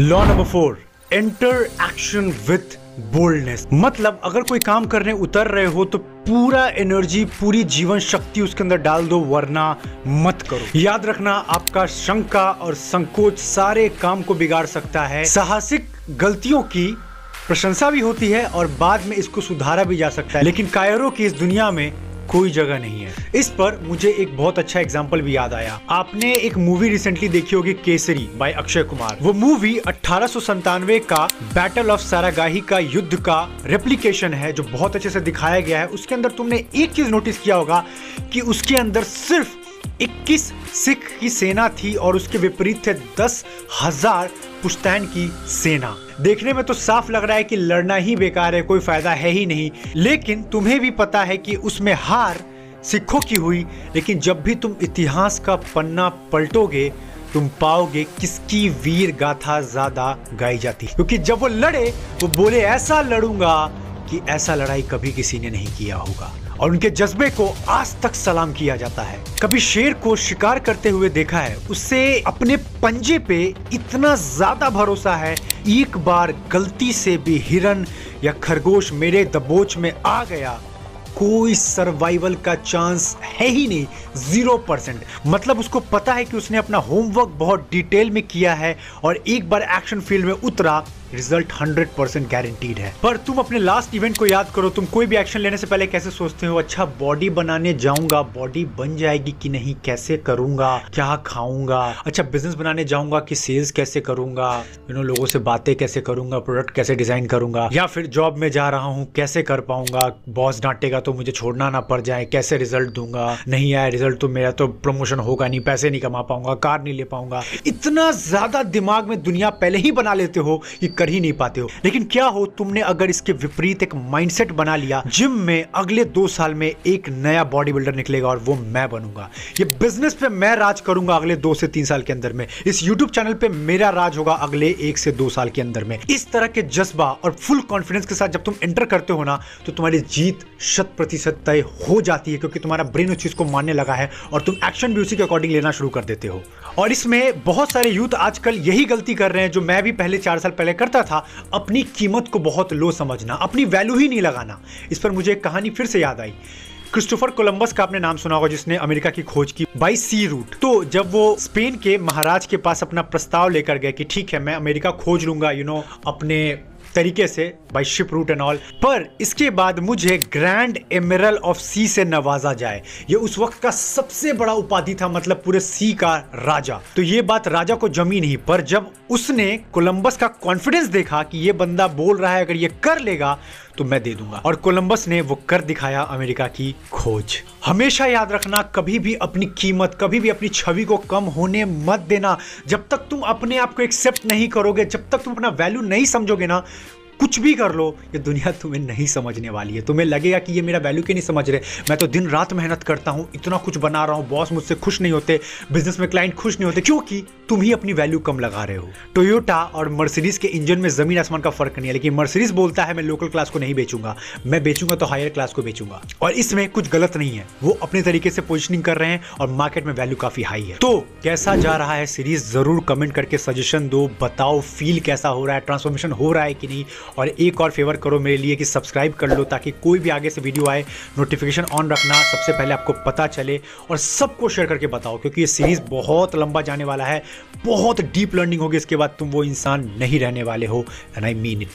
Law number four enter action with boldness मतलब अगर कोई काम करने उतर रहे हो तो पूरा एनर्जी पूरी जीवन शक्ति उसके अंदर डाल दो, वरना मत करो। याद रखना, आपका शंका और संकोच सारे काम को बिगाड़ सकता है। साहसिक गलतियों की प्रशंसा भी होती है और बाद में इसको सुधारा भी जा सकता है। लेकिन कायरों की इस दुनिया में कोई जगह नहीं है। इस पर मुझे एक बहुत अच्छा एग्ज़ाम्पल भी याद आया। आपने एक मूवी रिसेंटली देखी होगी, केसरी बाय अक्षय कुमार। वो मूवी अठारह का बैटल ऑफ़ सारागाही का युद्ध का रेप्लीकेशन है, जो बहुत अच्छे से दिखाया गया है। उसके अंदर तुमने एक चीज़ नोटिस किया होगा कि उसके अंदर सिर्फ़ 21 सिख की सेना थी और उसके विपरीत थे दस हज़ार पुश्तैन की सेना। देखने में तो साफ़ लग रहा है कि लड़ना ही बेकार है, कोई फ़ायदा है ही नहीं। लेकिन तुम्हें भी पता है कि उसमें हार सिखों की हुई। लेकिन जब भी तुम इतिहास का पन्ना पलटोगे, तुम पाओगे किसकी वीर गाथा ज़्यादा गाई जाती। क्योंकि जब वो लड़े, वो बोले, ऐसा लड़ूँगा कि ऐसा लड़ाई कभी किसी ने नहीं किया होगा। और उनके जज्बे को आज तक सलाम किया जाता है। कभी शेर को शिकार करते हुए देखा है उससे अपने पंजे पे इतना ज़्यादा भरोसा है, एक बार गलती से भी हिरन या खरगोश मेरे दबोच में आ गया, कोई सर्वाइवल का चांस है ही नहीं ज़ीरो परसेंट मतलब उसको पता है कि उसने अपना होमवर्क बहुत डिटेल में किया है और एक बार एक्शन फ़ील्ड में उतरा रिज़ल्ट 100 परसेंट गारंटीड है। पर तुम अपने लास्ट इवेंट को याद करो, तुम कोई भी एक्शन लेने से पहले कैसे सोचते हो अच्छा बॉडी बनाने जाऊँगा बॉडी बन जाएगी कि नहीं, कैसे करूँगा, क्या खाऊँगा अच्छा बिज़नेस बनाने जाऊँगा कि सेल्स कैसे करूँगा यू नो लोगों से बातें कैसे करूँगा प्रोडक्ट कैसे डिज़ाइन करूँगा, या फिर जॉब में जा रहा हूँ, कैसे कर पाऊँगा बॉस डांटेगा तो मुझे छोड़ना ना पड़ जाए, कैसे रिज़ल्ट दूँगा, नहीं आया रिज़ल्ट तो मेरा तो प्रमोशन होगा नहीं, पैसे नहीं कमा पाऊँगा, कार नहीं ले पाऊँगा। इतना ज़्यादा दिमाग में दुनिया पहले ही बना लेते हो कि कर ही नहीं पाते हो। लेकिन क्या हो, तुमने अगर इसके विपरीत एक माइंडसेट बना लिया जिम में अगले दो साल में एक नया बॉडी बिल्डर निकलेगा और वो मैं बनूँगा। ये बिज़नेस पे मैं राज करूँगा अगले दो से तीन साल के अंदर में। इस यूट्यूब चैनल पे मेरा राज होगा अगले एक से दो साल के अंदर में। इस तरह के जज्बा और फुल कॉन्फिडेंस के साथ जब तुम एंटर करते हो ना तो तुम्हारी जीत शत प्रतिशत तय हो जाती है, क्योंकि तुम्हारा ब्रेन उस चीज़ को मानने लगा है और तुम एक्शन भी उसी के अकॉर्डिंग लेना शुरू कर देते हो। और इसमें बहुत सारे यूथ आजकल यही गलती कर रहे हैं, जो मैं भी पहले चार साल पहले करता था, अपनी कीमत को बहुत लो समझना, अपनी वैल्यू ही नहीं लगाना। इस पर मुझे एक कहानी फिर से याद आई। क्रिस्टोफर कोलंबस का आपने नाम सुना होगा, जिसने अमेरिका की खोज की बाई सी रूट तो जब वो स्पेन के महाराज के पास अपना प्रस्ताव लेकर गए कि ठीक है, मैं अमेरिका खोज लूँगा यू नो अपने तरीके से by ship route and all पर इसके बाद मुझे ग्रैंड एमरल ऑफ़ सी से नवाजा जाए। ये उस वक्त का सबसे बड़ा उपाधि था मतलब पूरे सी का राजा। तो ये बात राजा को जमी नहीं, पर जब उसने कोलंबस का कॉन्फिडेंस देखा कि ये बंदा बोल रहा है, अगर ये कर लेगा तो मैं दे दूँगा। और कोलंबस ने वो कर दिखाया अमेरिका की खोज। हमेशा याद रखना, कभी भी अपनी कीमत, कभी भी अपनी छवि को कम होने मत देना। जब तक तुम अपने आप को एक्सेप्ट नहीं करोगे, जब तक तुम अपना वैल्यू नहीं समझोगे ना कुछ भी कर लो, ये दुनिया तुम्हें नहीं समझने वाली है। तुम्हें लगेगा कि ये मेरा वैल्यू क्यों नहीं समझ रहे? मैं तो दिन रात मेहनत करता हूँ, इतना कुछ बना रहा हूँ बॉस मुझसे खुश नहीं होते बिज़नेस में क्लाइंट खुश नहीं होते, क्योंकि तुम ही अपनी वैल्यू कम लगा रहे हो। टोयोटा और मर्सिडीज के इंजन में ज़मीन आसमान का फ़र्क नहीं है, लेकिन मर्सिडीज बोलता है, मैं लोकल क्लास को नहीं बेचूँगा, मैं बेचूँगा तो हायर क्लास को बेचूँगा। और इसमें कुछ गलत नहीं है, वो अपने तरीके से पोजिशनिंग कर रहे हैं और मार्केट में वैल्यू काफ़ी हाई है। तो कैसा जा रहा है सीरीज़ ज़रूर कमेंट करके सजेशन दो, बताओ फील कैसा हो रहा है ट्रांसफॉर्मेशन हो रहा है कि नहीं? और एक और फेवर करो मेरे लिए कि सब्सक्राइब कर लो ताकि कोई भी आगे से वीडियो आए नोटिफिकेशन ऑन रखना, सबसे पहले आपको पता चले और सबको शेयर करके बताओ, क्योंकि ये सीरीज़ बहुत लंबा जाने वाला है, बहुत डीप लर्निंग होगी, इसके बाद तुम वो इंसान नहीं रहने वाले हो एंड आई मीन इट